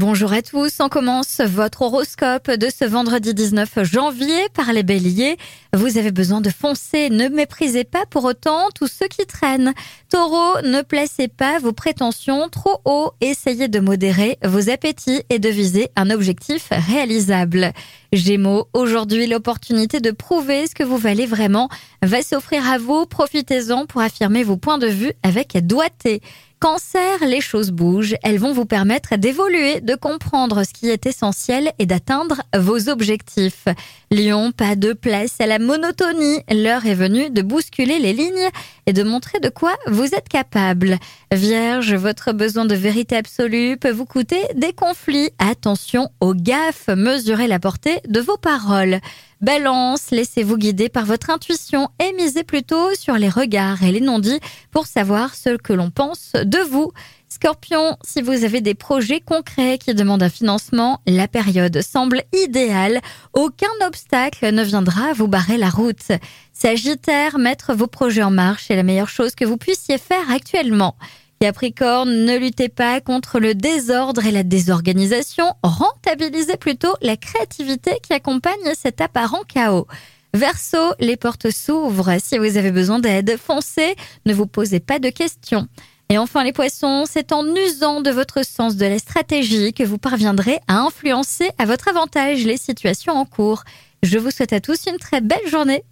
Bonjour à tous, on commence votre horoscope de ce vendredi 19 janvier par les béliers. Vous avez besoin de foncer, ne méprisez pas pour autant tous ceux qui traînent. Taureau, ne placez pas vos prétentions trop haut, essayez de modérer vos appétits et de viser un objectif réalisable. Gémeaux, aujourd'hui l'opportunité de prouver ce que vous valez vraiment va s'offrir à vous, profitez-en pour affirmer vos points de vue avec doigté. Cancer, les choses bougent, elles vont vous permettre d'évoluer, de comprendre ce qui est essentiel et d'atteindre vos objectifs. Lion, pas de place à la monotonie, l'heure est venue de bousculer les lignes et de montrer de quoi vous êtes capable. Vierge, votre besoin de vérité absolue peut vous coûter des conflits. Attention aux gaffes, mesurez la portée de vos paroles. Balance, laissez-vous guider par votre intuition et misez plutôt sur les regards et les non-dits pour savoir ce que l'on pense de vous. Scorpion, si vous avez des projets concrets qui demandent un financement, la période semble idéale. Aucun obstacle ne viendra vous barrer la route. Sagittaire, mettre vos projets en marche est la meilleure chose que vous puissiez faire actuellement. Capricorne, ne luttez pas contre le désordre et la désorganisation, rentabilisez plutôt la créativité qui accompagne cet apparent chaos. Verseau, les portes s'ouvrent. Si vous avez besoin d'aide, foncez, ne vous posez pas de questions. Et enfin les poissons, c'est en usant de votre sens de la stratégie que vous parviendrez à influencer à votre avantage les situations en cours. Je vous souhaite à tous une très belle journée.